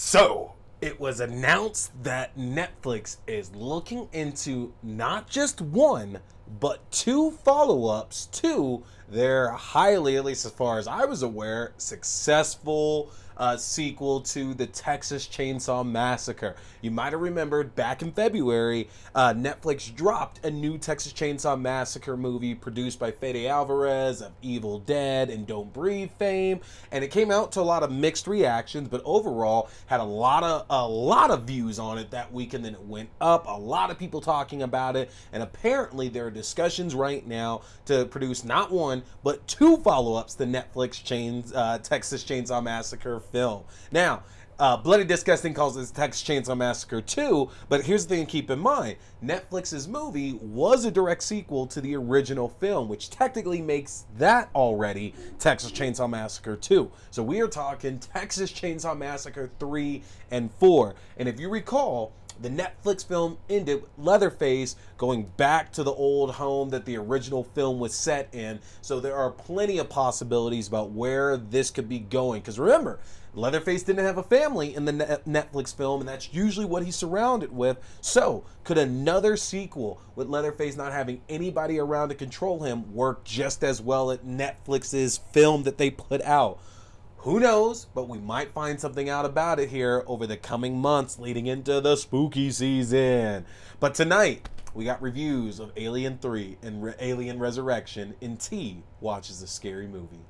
So, it was announced that Netflix is looking into not just one, but two follow ups to their highly, at least as far as I was aware, successful uh, sequel to the Texas Chainsaw Massacre. You might have remembered back in February, uh, Netflix dropped a new Texas Chainsaw Massacre movie produced by Fede Alvarez of Evil Dead and Don't Breathe fame, and it came out to a lot of mixed reactions, but overall had a lot of a lot of views on it that week, and then it went up. A lot of people talking about it, and apparently there are discussions right now to produce not one but two follow-ups to Netflix chains uh, Texas Chainsaw Massacre film. Now, uh, Bloody Disgusting calls this Texas Chainsaw Massacre 2, but here's the thing to keep in mind Netflix's movie was a direct sequel to the original film, which technically makes that already Texas Chainsaw Massacre 2. So we are talking Texas Chainsaw Massacre 3 and 4. And if you recall, the Netflix film ended with Leatherface going back to the old home that the original film was set in. So there are plenty of possibilities about where this could be going. Because remember, Leatherface didn't have a family in the Netflix film, and that's usually what he's surrounded with. So, could another sequel with Leatherface not having anybody around to control him work just as well at Netflix's film that they put out? Who knows? But we might find something out about it here over the coming months leading into the spooky season. But tonight, we got reviews of Alien 3 and Re- Alien Resurrection, and T watches a scary movie.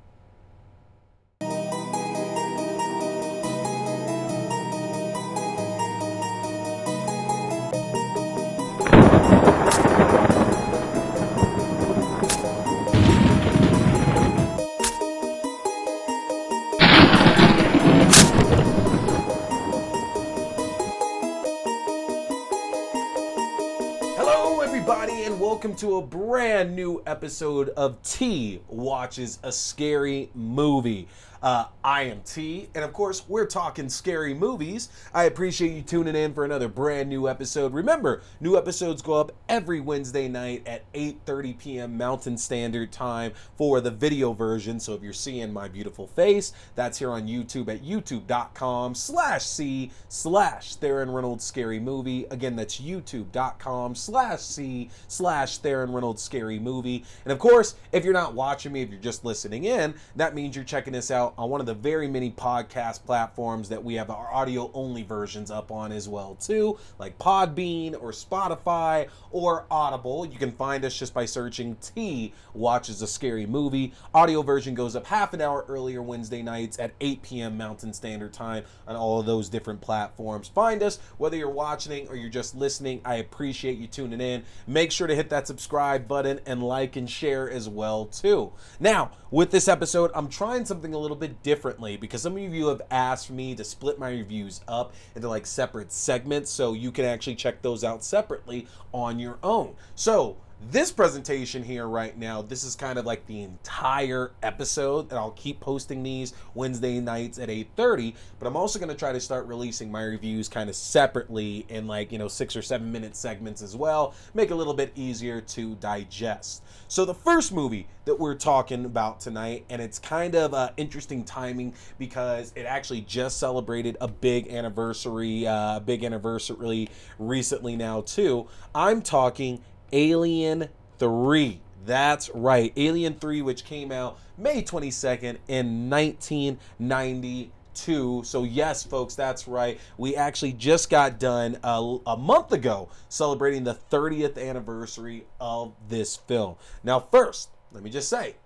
Welcome to a brand new episode of T Watches a Scary Movie. Uh, and of course, we're talking scary movies. I appreciate you tuning in for another brand new episode. Remember, new episodes go up every Wednesday night at 8:30 p.m. Mountain Standard Time for the video version. So if you're seeing my beautiful face, that's here on YouTube at youtube.com/slash c slash Theron Reynolds Scary Movie. Again, that's youtube.com/slash c slash Theron Reynolds Scary Movie. And of course, if you're not watching me, if you're just listening in, that means you're checking us out out on one of the very many podcast platforms that we have our audio only versions up on as well too, like Podbean or Spotify or Audible. You can find us just by searching T watches a scary movie. Audio version goes up half an hour earlier Wednesday nights at 8 p.m. Mountain Standard Time on all of those different platforms. Find us whether you're watching or you're just listening. I appreciate you tuning in. Make sure to hit that subscribe button and like and share as well too. Now, with this episode, I'm trying something a little bit differently because some of you have asked me to split my reviews up into like separate segments so you can actually check those out separately on your own. So, this presentation here right now this is kind of like the entire episode and i'll keep posting these wednesday nights at 8.30 but i'm also going to try to start releasing my reviews kind of separately in like you know six or seven minute segments as well make it a little bit easier to digest. So the first movie that we're talking about tonight and it's kind of uh, interesting timing because it actually just celebrated a big anniversary uh, big anniversary recently now too. I'm talking Alien 3. That's right. Alien 3, which came out May 22nd in 1992. So, yes, folks, that's right. We actually just got done a, a, month ago celebrating the 30th anniversary of this film. Now, first, let me just say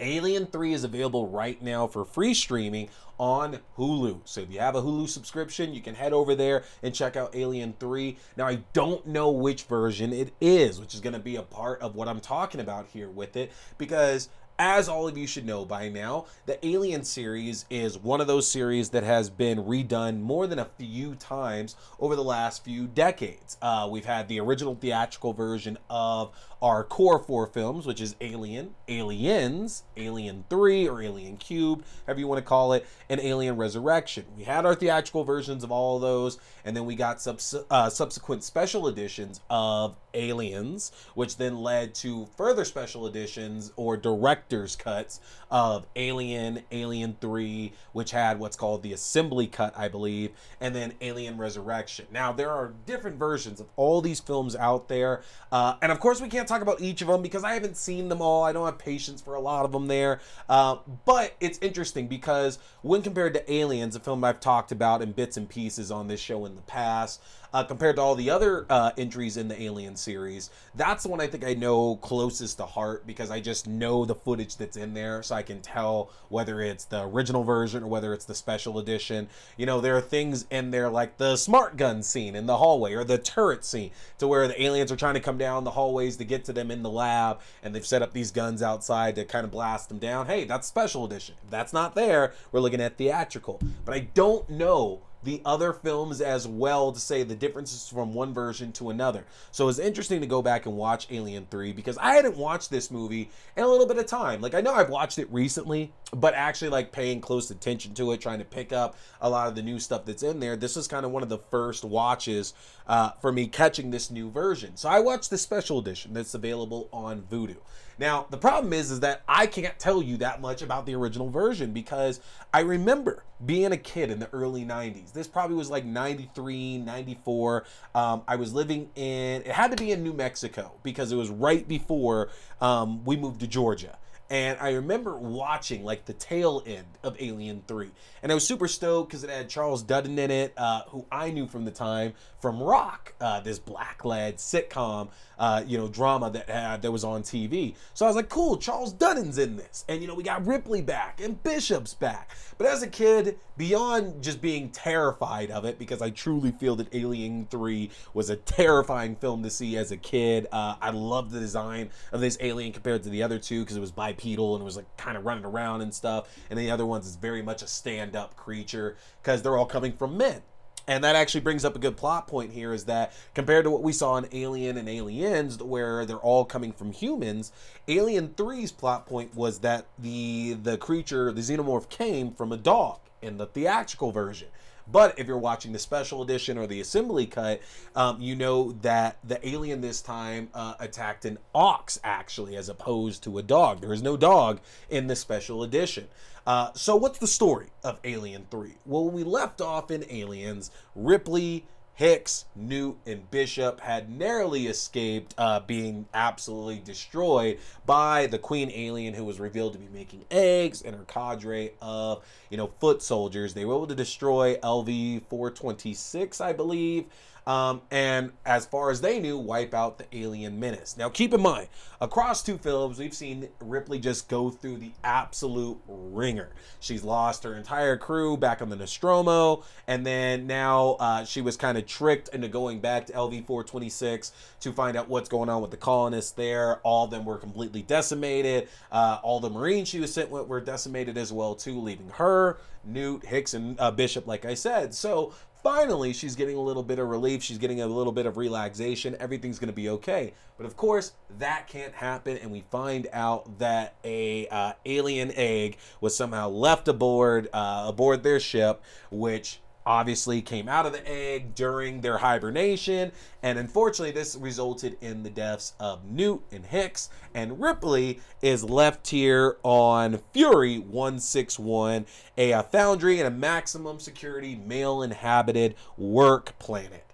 Alien 3 is available right now for free streaming on Hulu. So if you have a Hulu subscription, you can head over there and check out Alien 3. Now, I don't know which version it is, which is going to be a part of what I'm talking about here with it because as all of you should know by now, the Alien series is one of those series that has been redone more than a few times over the last few decades. Uh, we've had the original theatrical version of our core four films, which is Alien, Aliens, Alien 3 or Alien Cubed, however you want to call it, and Alien Resurrection. We had our theatrical versions of all of those, and then we got subs- uh, subsequent special editions of Aliens, which then led to further special editions or director's cuts of Alien, Alien 3, which had what's called the assembly cut, I believe, and then Alien Resurrection. Now, there are different versions of all these films out there. Uh, and of course, we can't talk about each of them because I haven't seen them all. I don't have patience for a lot of them there. Uh, but it's interesting because when compared to Aliens, a film I've talked about in bits and pieces on this show in the past, uh, compared to all the other uh, entries in the Alien series, that's the one I think I know closest to heart because I just know the footage that's in there, so I can tell whether it's the original version or whether it's the special edition. You know, there are things in there like the smart gun scene in the hallway or the turret scene to where the aliens are trying to come down the hallways to get to them in the lab, and they've set up these guns outside to kind of blast them down. Hey, that's special edition. If that's not there, we're looking at theatrical. But I don't know the other films as well to say the differences from one version to another. So it's interesting to go back and watch Alien 3 because I hadn't watched this movie in a little bit of time. Like I know I've watched it recently, but actually like paying close attention to it, trying to pick up a lot of the new stuff that's in there. This was kind of one of the first watches uh, for me catching this new version. So I watched the special edition that's available on Vudu. Now, the problem is is that I can't tell you that much about the original version because I remember being a kid in the early 90s. This probably was like 93, 94. Um, I was living in, it had to be in New Mexico because it was right before um, we moved to Georgia. And I remember watching like the tail end of Alien 3. And I was super stoked because it had Charles Dutton in it, uh, who I knew from the time from Roc, uh, this black lad sitcom, uh, you know, drama that had that was on TV. So I was like, cool, Charles Dutton's in this. And, you know, we got Ripley back and Bishop's back. But as a kid, beyond just being terrified of it, because I truly feel that Alien 3 was a terrifying film to see as a kid, uh, I love the design of this alien compared to the other two because it was bipedal and was like kind of running around and stuff. And the other ones is very much a stand up creature because they're all coming from men. And that actually brings up a good plot point here is that compared to what we saw in Alien and Aliens, where they're all coming from humans, Alien 3's plot point was that the the creature, the xenomorph, came from a dog in the theatrical version. But if you're watching the special edition or the assembly cut, um, you know that the alien this time uh, attacked an ox, actually, as opposed to a dog. There is no dog in the special edition. Uh, so, what's the story of Alien 3? Well, we left off in Aliens, Ripley Hicks, Newt, and Bishop had narrowly escaped uh, being absolutely destroyed by the Queen Alien, who was revealed to be making eggs, and her cadre of, you know, foot soldiers. They were able to destroy LV 426, I believe. Um, and as far as they knew, wipe out the alien menace. Now, keep in mind, across two films, we've seen Ripley just go through the absolute wringer. She's lost her entire crew back on the Nostromo, and then now uh, she was kind of tricked into going back to LV 426 to find out what's going on with the colonists there. All of them were completely decimated. Uh, all the Marines she was sent with were decimated as well, too, leaving her, Newt, Hicks, and uh, Bishop, like I said. So finally she's getting a little bit of relief. She's getting a little bit of relaxation. Everything's going to be okay. But of course that can't happen and we find out that a uh, alien egg was somehow left aboard uh, aboard their ship which obviously came out of the egg during their hibernation. And unfortunately, this resulted in the deaths of Newt and Hicks. And Ripley is left here on Fury 161, a, a foundry and a maximum security male inhabited work planet.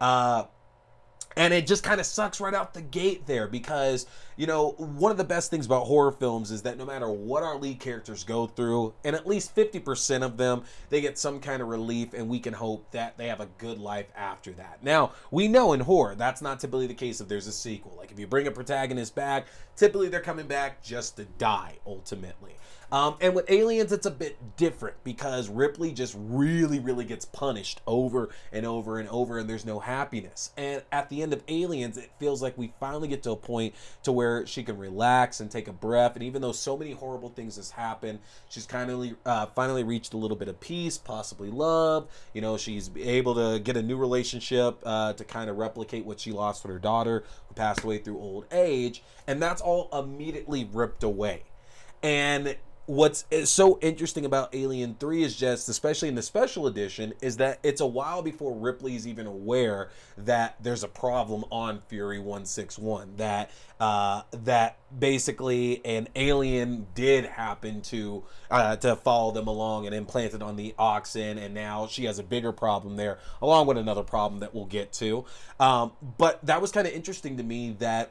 Uh, and it just kind of sucks right out the gate there because you know one of the best things about horror films is that no matter what our lead characters go through and at least 50% of them they get some kind of relief and we can hope that they have a good life after that. Now we know in horror that's not typically the case if there's a sequel. Like if you bring a protagonist back typically they're coming back just to die ultimately um, and with Aliens, it's a bit different because Ripley just really, really gets punished over and over and over, and there's no happiness. And at the end of Aliens, it feels like we finally get to a point to where she can relax and take a breath. And even though so many horrible things has happened, she's kind of uh, finally reached a little bit of peace, possibly love. You know, she's able to get a new relationship uh, to kind of replicate what she lost with her daughter, who passed away through old age, and that's all immediately ripped away. And what's so interesting about Alien 3 is just, especially in the special edition, is that it's a while before Ripley's even aware that there's a problem on Fury 161. That uh, that basically an alien did happen to uh, to follow them along and implant it on the oxen, and now she has a bigger problem there, along with another problem that we'll get to. Um, but that was kind of interesting to me that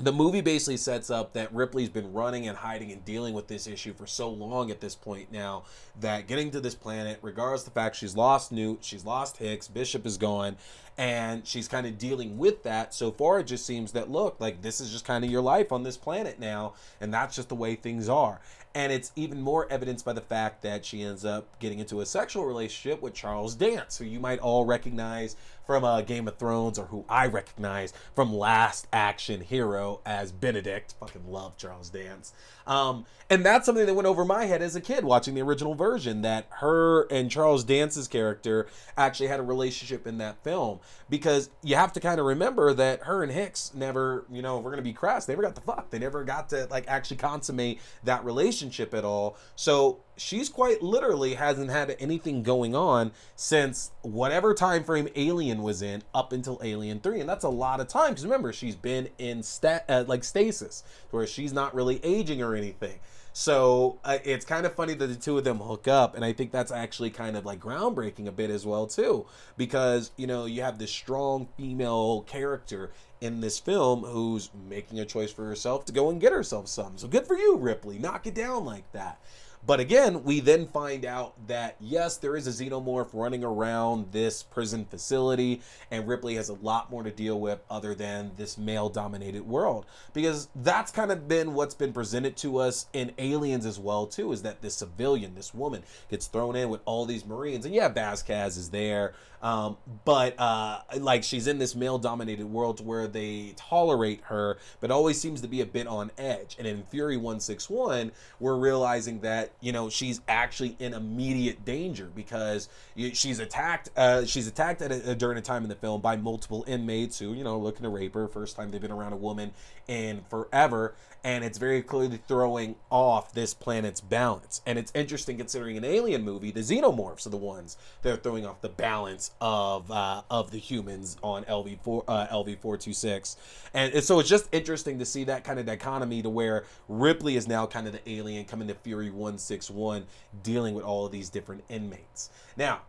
the movie basically sets up that Ripley's been running and hiding and dealing with this issue for so long at this point now that getting to this planet, regardless the fact she's lost Newt, she's lost Hicks, Bishop is gone, and she's kind of dealing with that. So far, it just seems that look, like this is just kind of your life on this planet now, and that's just the way things are. And it's even more evidenced by the fact that she ends up getting into a sexual relationship with Charles Dance, who you might all recognize from uh, Game of Thrones or who I recognize from Last Action Hero as Benedict. Fucking love Charles Dance. Um, and that's something that went over my head as a kid watching the original version that her and Charles Dance's character actually had a relationship in that film because you have to kind of remember that her and Hicks never, you know, we're going to be crass, they never got the fuck. They never got to like actually consummate that relationship at all. So she's quite literally hasn't had anything going on since whatever time frame Alien was in up until Alien 3 and that's a lot of time because remember she's been in stat uh, like stasis where she's not really aging or anything. So uh, it's kind of funny that the two of them hook up and I think that's actually kind of like groundbreaking a bit as well too because you know you have this strong female character in this film who's making a choice for herself to go and get herself some. So good for you Ripley. Knock it down like that but again, we then find out that yes, there is a xenomorph running around this prison facility, and Ripley has a lot more to deal with other than this male dominated world. Because that's kind of been what's been presented to us in Aliens as well, too, is that this civilian, this woman, gets thrown in with all these Marines. And yeah, Vasquez is there. Um, but uh, like she's in this male dominated world where they tolerate her, but always seems to be a bit on edge. And in Fury 161, we're realizing that, you know, she's actually in immediate danger because she's attacked. Uh, she's attacked at a, during a time in the film by multiple inmates who, you know, looking to rape her. First time they've been around a woman in forever and it's very clearly throwing off this planet's balance. And it's interesting considering an alien movie, the xenomorphs are the ones that are throwing off the balance of uh, of the humans on LV four uh, LV four two six, and so it's just interesting to see that kind of dichotomy to where Ripley is now kind of the alien coming to Fury one six one, dealing with all of these different inmates. Now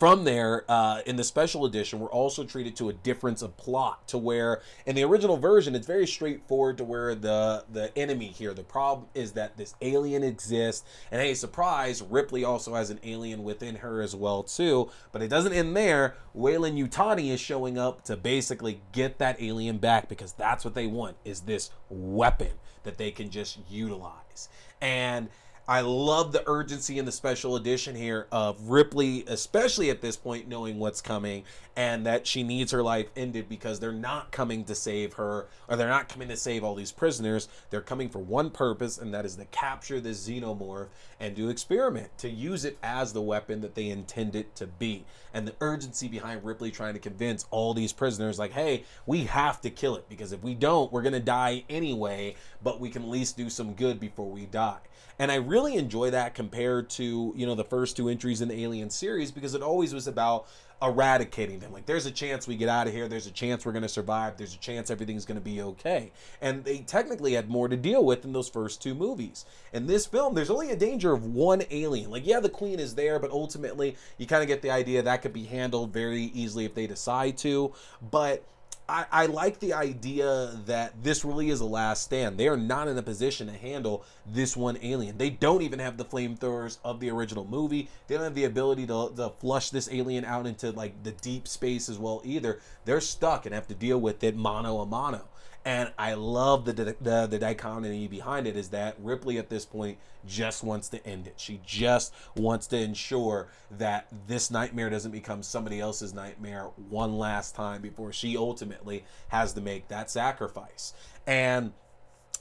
from there, uh, in the special edition, we're also treated to a difference of plot to where in the original version, it's very straightforward to where the the enemy here, the problem is that this alien exists, and hey, surprise, Ripley also has an alien within her as well too. But it doesn't end there. Weyland-Yutani is showing up to basically get that alien back because that's what they want is this weapon that they can just utilize and I love the urgency in the special edition here of Ripley, especially at this point, knowing what's coming and that she needs her life ended because they're not coming to save her or they're not coming to save all these prisoners. They're coming for one purpose, and that is to capture this xenomorph and do experiment, to use it as the weapon that they intend it to be. And the urgency behind Ripley trying to convince all these prisoners, like, hey, we have to kill it because if we don't, we're going to die anyway, but we can at least do some good before we die. And I really enjoy that compared to, you know, the first two entries in the Alien series because it always was about eradicating them. Like, there's a chance we get out of here. There's a chance we're going to survive. There's a chance everything's going to be okay. And they technically had more to deal with in those first two movies. In this film, there's only a danger of one alien. Like, yeah, the queen is there, but ultimately, you kind of get the idea that could be handled very easily if they decide to. But I, I like the idea that this really is a last stand. They are not in a position to handle this one alien. They don't even have the flamethrowers of the original movie. They don't have the ability to, to flush this alien out into like the deep space as well either. They're stuck and have to deal with it mano a mano. And I love the, the the dichotomy behind it is that Ripley at this point just wants to end it. She just wants to ensure that this nightmare doesn't become somebody else's nightmare one last time before she ultimately has to make that sacrifice. And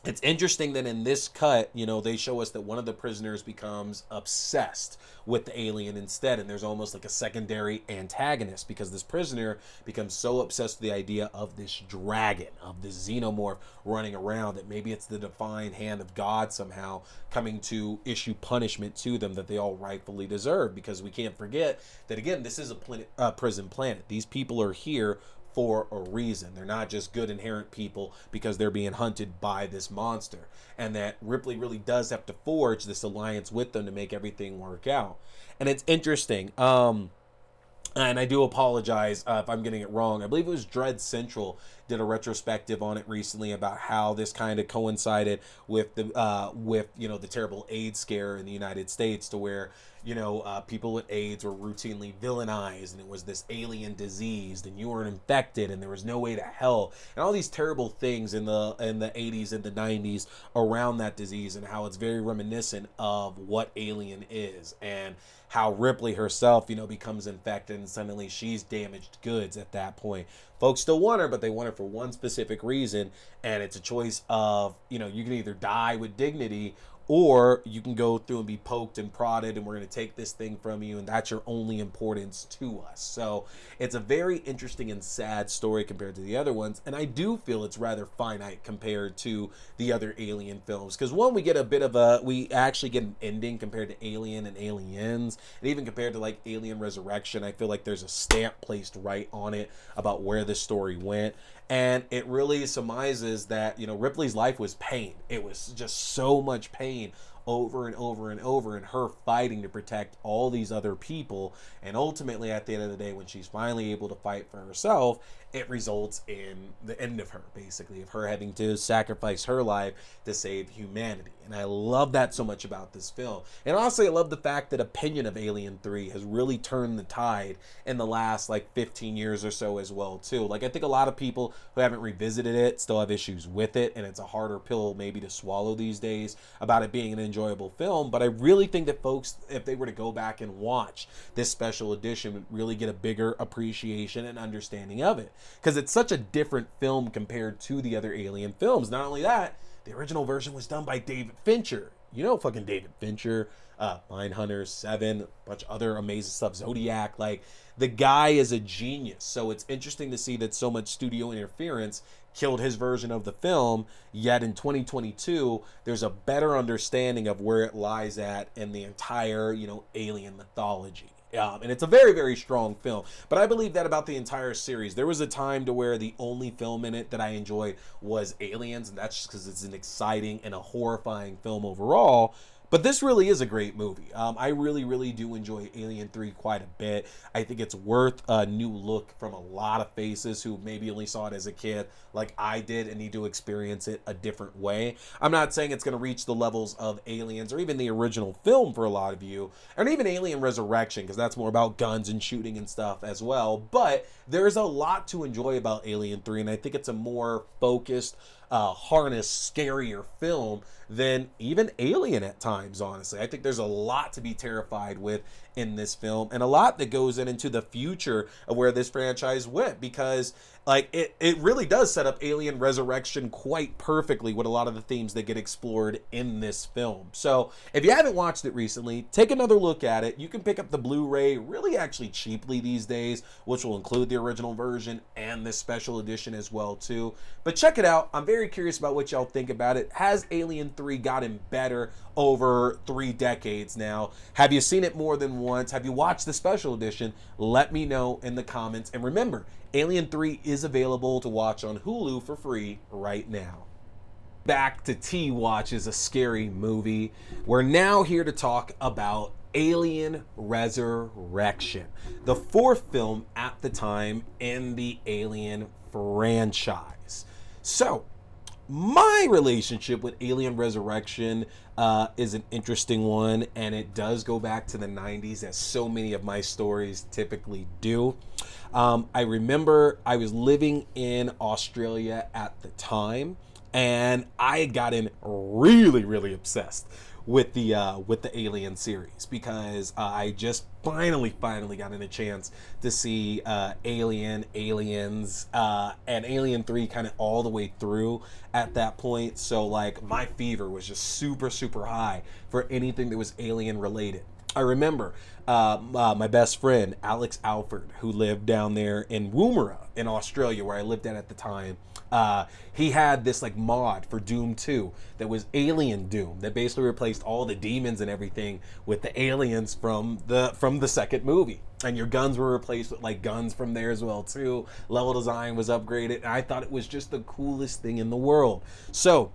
it's interesting that in this cut, you know, they show us that one of the prisoners becomes obsessed with the alien instead, and there's almost like a secondary antagonist because this prisoner becomes so obsessed with the idea of this dragon, of this xenomorph running around, that maybe it's the divine hand of God somehow coming to issue punishment to them that they all rightfully deserve. Because we can't forget that again, this is a planet, uh, prison planet. These people are here for a reason. They're not just good inherent people because they're being hunted by this monster. And that Ripley really does have to forge this alliance with them to make everything work out. And it's interesting. Um, and I do apologize uh, if I'm getting it wrong. I believe it was Dread Central did a retrospective on it recently about how this kind of coincided with the uh, with you know the terrible AIDS scare in the United States, to where you know uh, people with AIDS were routinely villainized, and it was this alien disease, and you were infected, and there was no way to hell, and all these terrible things in the in the 80s and the 90s around that disease, and how it's very reminiscent of what Alien is, and how Ripley herself, you know, becomes infected and suddenly she's damaged goods at that point. Folks still want her, but they want her for one specific reason, and it's a choice of, you know, you can either die with dignity or you can go through and be poked and prodded and we're going to take this thing from you and that's your only importance to us. So it's a very interesting and sad story compared to the other ones and i do feel it's rather finite compared to the other alien films. Because one we get a bit of a we actually get an ending compared to alien and aliens and even compared to like alien resurrection i feel like there's a stamp placed right on it about where the story went and it really surmises that you know ripley's life was pain. It was just so much pain over and over and over and her fighting to protect all these other people. And ultimately at the end of the day when she's finally able to fight for herself it results in the end of her basically of her having to sacrifice her life to save humanity. And i love that so much about this film. And honestly i love the fact that opinion of alien 3 has really turned the tide in the last like 15 years or so as well too. Like i think a lot of people who haven't revisited it still have issues with it and it's a harder pill maybe to swallow these days about it being an enjoyable film. But i really think that folks if they were to go back and watch this special edition would really get a bigger appreciation and understanding of it because it's such a different film compared to the other Alien films. Not only that, the original version was done by David Fincher. You know, fucking David Fincher, uh, Mindhunter, Seven, a bunch of other amazing stuff, Zodiac. Like, the guy is a genius. So it's interesting to see that so much studio interference killed his version of the film. Yet in 2022, there's a better understanding of where it lies at in the entire, you know, alien mythology. Um, and it's a very, very strong film. But I believe that about the entire series. There was a time to where the only film in it that I enjoyed was Aliens, and that's just because it's an exciting and a horrifying film overall. But this really is a great movie. Um, I really, really do enjoy Alien 3 quite a bit. I think it's worth a new look from a lot of faces who maybe only saw it as a kid, like I did, and need to experience it a different way. I'm not saying it's going to reach the levels of Aliens or even the original film for a lot of you, and even Alien Resurrection, because that's more about guns and shooting and stuff as well. But there's a lot to enjoy about Alien 3, and I think it's a more focused, uh, harness, scarier film than even Alien at times, honestly. I think there's a lot to be terrified with in this film and a lot that goes in into the future of where this franchise went because like it, it really does set up alien resurrection quite perfectly with a lot of the themes that get explored in this film. So if you haven't watched it recently take another look at it. You can pick up the blu-ray really actually cheaply these days which will include the original version and this special edition as well too. But check it out. I'm very curious about what y'all think about it. Has alien 3 gotten better over three decades now? Have you seen it more than once? Have you watched the special edition? Let me know in the comments. And remember Alien 3 is available to watch on Hulu for free right now. Back to T Watch is a scary movie. We're now here to talk about Alien Resurrection, the fourth film at the time in the Alien franchise. So, my relationship with Alien Resurrection uh, is an interesting one, and it does go back to the 90s, as so many of my stories typically do. Um, I remember I was living in Australia at the time, and I had gotten really, really obsessed with the uh, with the Alien series because uh, I just finally finally got in a chance to see uh, Alien, Aliens, uh, and Alien Three kind of all the way through at that point. So like my fever was just super super high for anything that was Alien related. I remember uh, uh, my best friend Alex Alford, who lived down there in Woomera in Australia, where I lived at at the time. Uh, he had this like mod for Doom 2 that was Alien Doom that basically replaced all the demons and everything with the aliens from the from the second movie. And your guns were replaced with like guns from there as well too. Level design was upgraded, and I thought it was just the coolest thing in the world. So,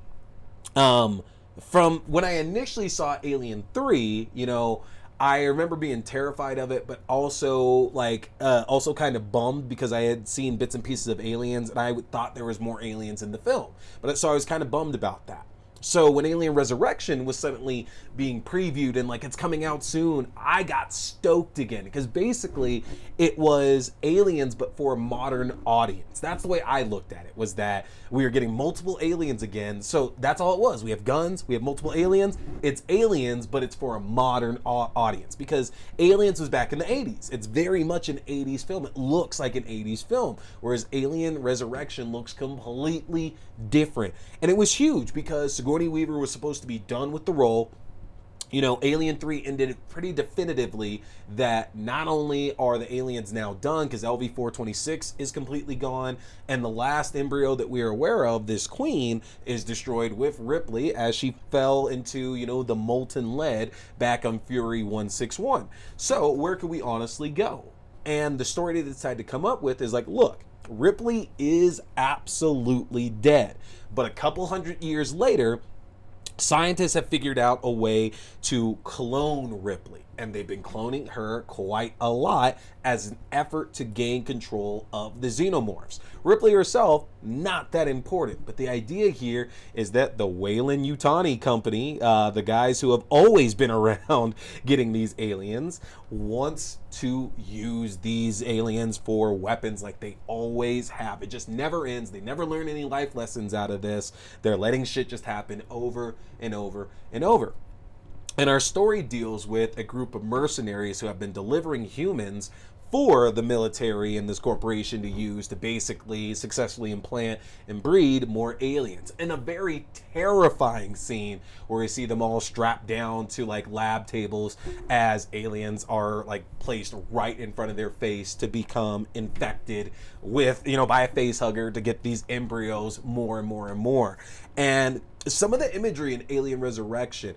um, from when I initially saw Alien 3, you know, I remember being terrified of it, but also like uh, also kind of bummed because I had seen bits and pieces of aliens, and I thought there was more aliens in the film. But so I was kind of bummed about that. So when Alien Resurrection was suddenly being previewed and like it's coming out soon, I got stoked again because basically it was aliens but for a modern audience. That's the way I looked at it. Was that we were getting multiple aliens again. So that's all it was. We have guns, we have multiple aliens. It's aliens but it's for a modern audience because Aliens was back in the 80s. It's very much an 80s film. It looks like an 80s film whereas Alien Resurrection looks completely different. And it was huge because Sigourney Weaver was supposed to be done with the role. You know, Alien 3 ended pretty definitively that not only are the aliens now done because LV 426 is completely gone, and the last embryo that we are aware of, this queen, is destroyed with Ripley as she fell into, you know, the molten lead back on Fury 161. So, where could we honestly go? And the story they decided to come up with is like, look, Ripley is absolutely dead. But a couple hundred years later, scientists have figured out a way to clone Ripley and they've been cloning her quite a lot as an effort to gain control of the xenomorphs. Ripley herself, not that important, but the idea here is that the Weyland-Yutani Company, uh, the guys who have always been around getting these aliens, wants to use these aliens for weapons like they always have. It just never ends. They never learn any life lessons out of this. They're letting shit just happen over and over and over. And our story deals with a group of mercenaries who have been delivering humans for the military and this corporation to use to basically successfully implant and breed more aliens. In a very terrifying scene where we see them all strapped down to like lab tables as aliens are like placed right in front of their face to become infected with, you know, by a face hugger to get these embryos more and more and more. And some of the imagery in Alien Resurrection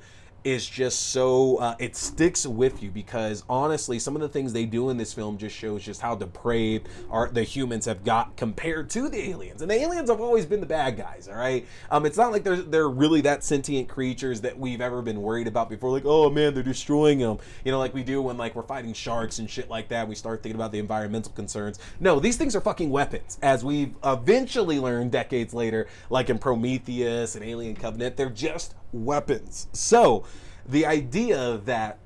is just so uh, it sticks with you because honestly some of the things they do in this film just shows just how depraved are the humans have got compared to the aliens. And the aliens have always been the bad guys all right? Um, it's not like they're, they're really that sentient creatures that we've ever been worried about before. Like oh man they're destroying them you know like we do when like we're fighting sharks and shit like that we start thinking about the environmental concerns. No these things are fucking weapons. As we've eventually learned decades later like in prometheus and alien covenant they're just weapons. So, the idea that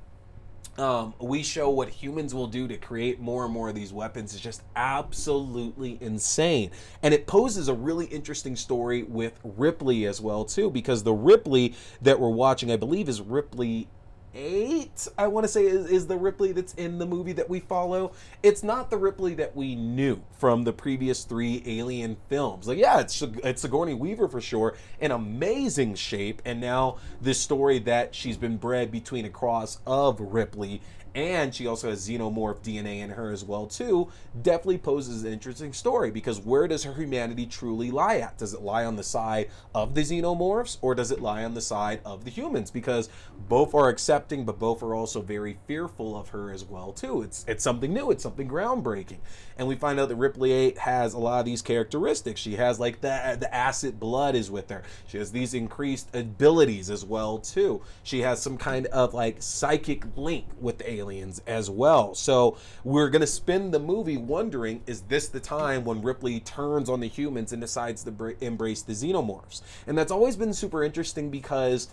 um, we show what humans will do to create more and more of these weapons is just absolutely insane and it poses a really interesting story with ripley as well too because the ripley that we're watching i believe is ripley eight, I want to say, is, is the Ripley that's in the movie that we follow. It's not the Ripley that we knew from the previous three Alien films. Like, yeah, it's it's Sigourney Weaver for sure, in amazing shape, and now this story that she's been bred between a cross of Ripley and she also has xenomorph DNA in her as well too, definitely poses an interesting story because where does her humanity truly lie at? Does it lie on the side of the xenomorphs or does it lie on the side of the humans? Because both are accepting, but both are also very fearful of her as well too. It's it's something new, it's something groundbreaking, and we find out that Ripley Eight has a lot of these characteristics. She has like the the acid blood is with her. She has these increased abilities as well too. She has some kind of like psychic link with the aliens as well. So we're going to spend the movie wondering is this the time when Ripley turns on the humans and decides to embrace the xenomorphs? And that's always been super interesting because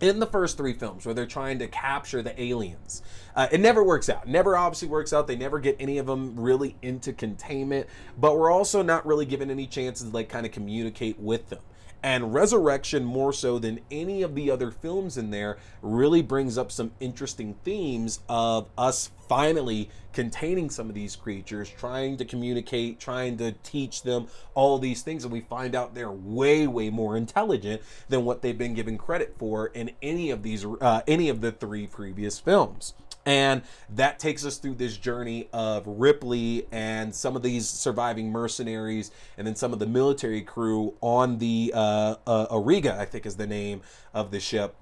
in the first three films where they're trying to capture the aliens uh, it never works out never obviously works out they never get any of them really into containment but we're also not really given any chances to like kind of communicate with them And Resurrection, more so than any of the other films in there, really brings up some interesting themes of us finally containing some of these creatures, trying to communicate, trying to teach them all these things. And we find out they're way, way more intelligent than what they've been given credit for in any of these, uh, any of the three previous films. And that takes us through this journey of Ripley and some of these surviving mercenaries, and then some of the military crew on the uh, uh, Auriga, I think is the name of the ship,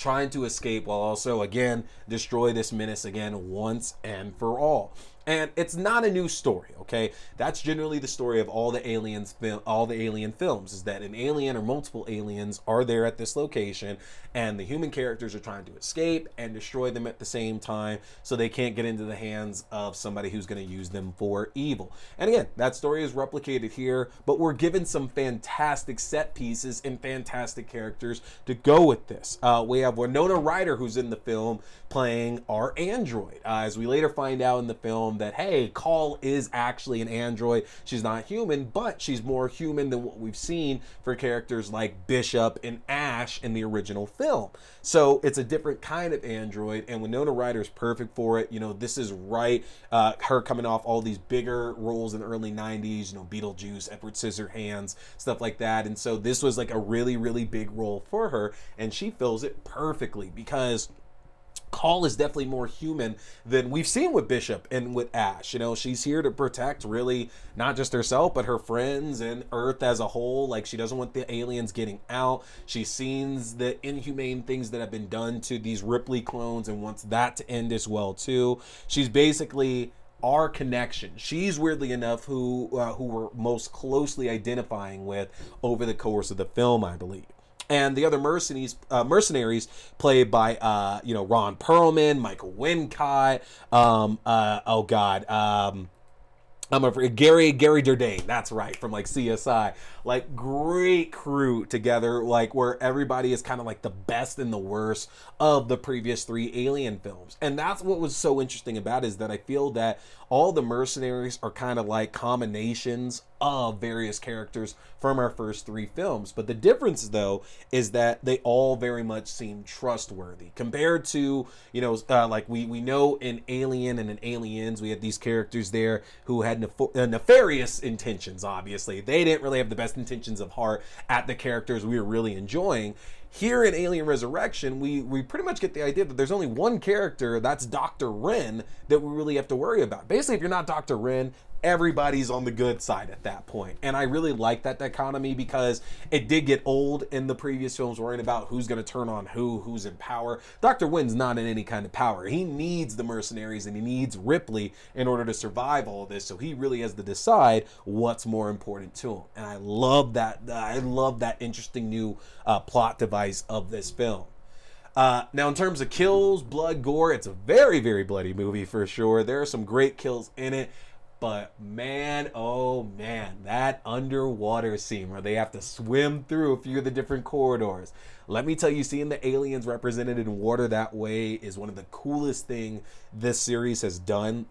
trying to escape while also, again, destroy this menace again once and for all. And it's not a new story, okay? That's generally the story of all the aliens all the alien films is that an alien or multiple aliens are there at this location and the human characters are trying to escape and destroy them at the same time so they can't get into the hands of somebody who's going to use them for evil. And again, that story is replicated here, but we're given some fantastic set pieces and fantastic characters to go with this. Uh, we have Winona Ryder who's in the film playing our android. Uh, as we later find out in the film that hey, Call is actually an android. She's not human, but she's more human than what we've seen for characters like Bishop and Ash in the original film. So it's a different kind of android, and Winona Ryder is perfect for it. You know, this is right. Uh, her coming off all these bigger roles in the early '90s. You know, Beetlejuice, Edward Scissorhands, stuff like that. And so this was like a really, really big role for her, and she fills it perfectly because Call is definitely more human than we've seen with Bishop and with Ash. You know, she's here to protect really not just herself, but her friends and Earth as a whole. Like, she doesn't want the aliens getting out. She sees the inhumane things that have been done to these Ripley clones and wants that to end as well, too. She's basically our connection. She's weirdly enough who uh, who we're most closely identifying with over the course of the film, I believe and the other mercenaries, uh, mercenaries played by uh, you know Ron Perlman, Michael Wincott, um, uh, oh God, um, I'm a Gary Gary Dourdan. That's right from like CSI. Like great crew together. Like where everybody is kind of like the best and the worst of the previous three Alien films. And that's what was so interesting about it, is that I feel that all the mercenaries are kind of like combinations of various characters from our first three films. But the difference, though, is that they all very much seem trustworthy compared to, you know, uh, like we, we know in Alien and in Aliens, we had these characters there who had nef- uh, nefarious intentions, obviously. They didn't really have the best intentions of heart at the characters we were really enjoying. Here in Alien Resurrection, we, we pretty much get the idea that there's only one character, that's Dr. Wren, that we really have to worry about. Basically, if you're not Dr. Wren, everybody's on the good side at that point. And I really like that dichotomy because it did get old in the previous films worrying about who's going to turn on who, who's in power. Dr. Wren's not in any kind of power. He needs the mercenaries and he needs Ripley in order to survive all this. So he really has to decide what's more important to him. And I love that. I love that interesting new uh, plot device of this film. Uh, now, in terms of kills, blood, gore, it's a very, very bloody movie for sure. There are some great kills in it. But man, oh man, that underwater scene where they have to swim through a few of the different corridors. Let me tell you, seeing the aliens represented in water that way is one of the coolest thing this series has done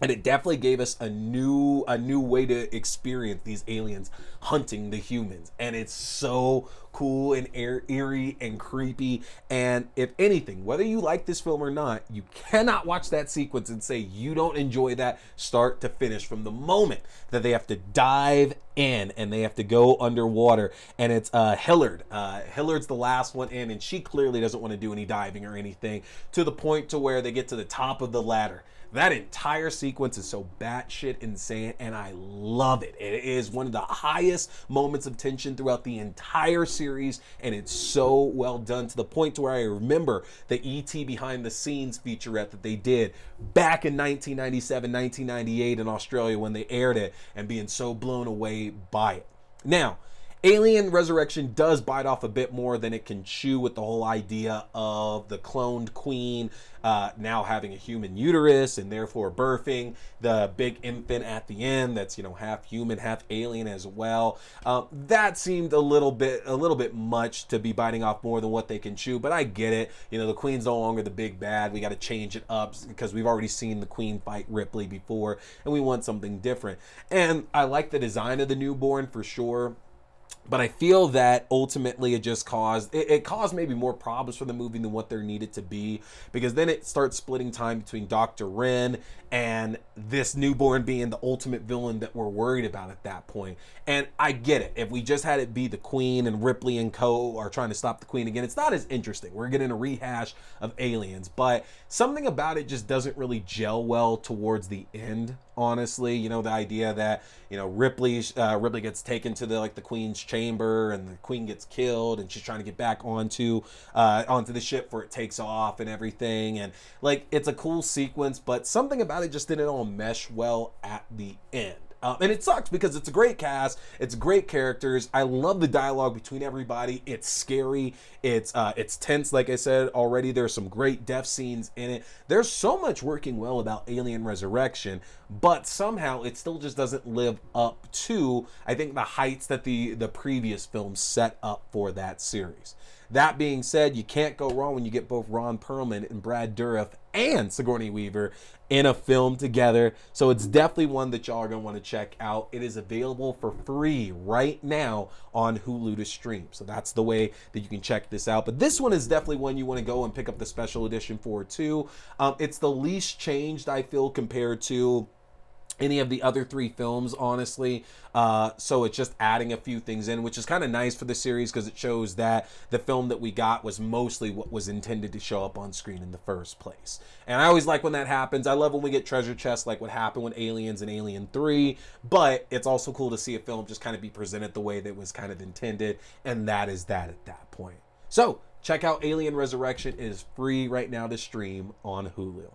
and it definitely gave us a new a new way to experience these aliens hunting the humans. And it's so cool and eerie and creepy. And if anything whether you like this film or not you cannot watch that sequence and say you don't enjoy that start to finish from the moment that they have to dive in and they have to go underwater. And it's uh hillard uh hillard's the last one in and she clearly doesn't want to do any diving or anything to the point to where they get to the top of the ladder that entire sequence is so batshit insane, and I love it. It is one of the highest moments of tension throughout the entire series, and it's so well done to the point to where I remember the ET behind the scenes featurette that they did back in 1997, 1998 in Australia when they aired it, and being so blown away by it. Now, Alien Resurrection does bite off a bit more than it can chew with the whole idea of the cloned queen uh, now having a human uterus and therefore birthing the big infant at the end that's you know half human, half alien as well. Um, that seemed a little bit a little bit much to be biting off more than what they can chew, but I get it. You know the queen's no longer the big bad. We got to change it up because we've already seen the queen fight Ripley before, and we want something different. And I like the design of the newborn for sure but I feel that ultimately it just caused it, it, caused maybe more problems for the movie than what there needed to be because then it starts splitting time between Dr. Wren and this newborn being the ultimate villain that we're worried about at that point. And I get it. If we just had it be the Queen and Ripley and Co. are trying to stop the Queen again, it's not as interesting. We're getting a rehash of aliens, but something about it just doesn't really gel well towards the end. Honestly, you know the idea that you know Ripley uh, Ripley gets taken to the like the Queen's chamber and the Queen gets killed and she's trying to get back onto uh, onto the ship before it takes off and everything and like it's a cool sequence, but something about it just didn't all mesh well at the end. Um, and it sucks because it's a great cast, it's great characters. I love the dialogue between everybody. It's scary, it's uh, it's tense. Like I said already, there's some great death scenes in it. There's so much working well about Alien Resurrection, but somehow it still just doesn't live up to I think the heights that the the previous films set up for that series. That being said, you can't go wrong when you get both Ron Perlman and Brad Dourif and Sigourney Weaver in a film together. So it's definitely one that y'all are going to want to check out. It is available for free right now on Hulu to stream. So that's the way that you can check this out. But this one is definitely one you want to go and pick up the special edition for too. Um, it's the least changed, I feel, compared to any of the other three films, honestly. Uh, so it's just adding a few things in, which is kind of nice for the series because it shows that the film that we got was mostly what was intended to show up on screen in the first place. And I always like when that happens. I love when we get treasure chests, like what happened with Aliens and Alien 3. But it's also cool to see a film just kind of be presented the way that was kind of intended. And that is that at that point. So check out Alien Resurrection. It is free right now to stream on Hulu.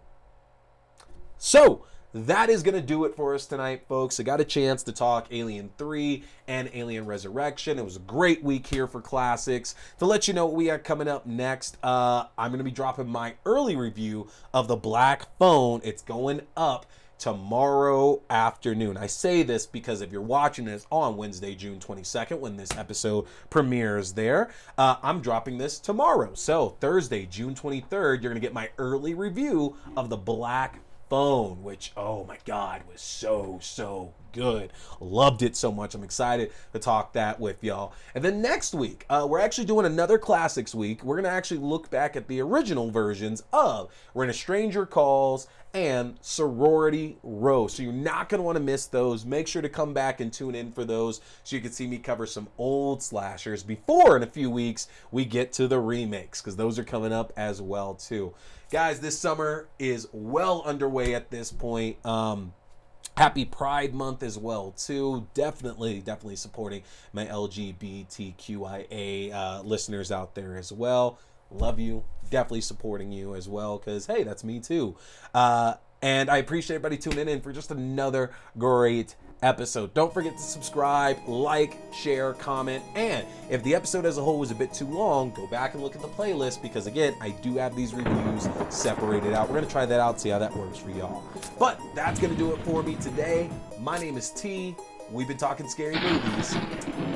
So, that is going to do it for us tonight, folks. I got a chance to talk Alien 3 and Alien Resurrection. It was a great week here for classics. To let you know what we got coming up next, uh, I'm going to be dropping my early review of The Black Phone. It's going up tomorrow afternoon. I say this because if you're watching this on Wednesday, June 22nd, when this episode premieres there, uh, I'm dropping this tomorrow. So, Thursday, June 23rd, you're going to get my early review of The Black phone, which, oh my God, was so, so good. Loved it so much. I'm excited to talk that with y'all. And then next week, uh, we're actually doing another classics week. We're to actually look back at the original versions of When a Stranger Calls and Sorority Row. So you're not going to want to miss those. Make sure to come back and tune in for those so you can see me cover some old slashers before in a few weeks we get to the remakes because those are coming up as well too guys, this summer is well underway at this point. Um, happy Pride Month as well too. Definitely, definitely supporting my LGBTQIA uh, listeners out there as well. Love you. Definitely supporting you as well because hey, that's me too. Uh, and I appreciate everybody tuning in for just another great episode. Don't forget to subscribe, like, share, comment, and if the episode as a whole was a bit too long, go back and look at the playlist because again, I do have these reviews separated out. We're gonna try that out, see how that works for y'all. But that's gonna do it for me today. My name is T. We've been talking scary movies.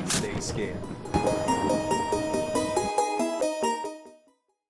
Stay scared.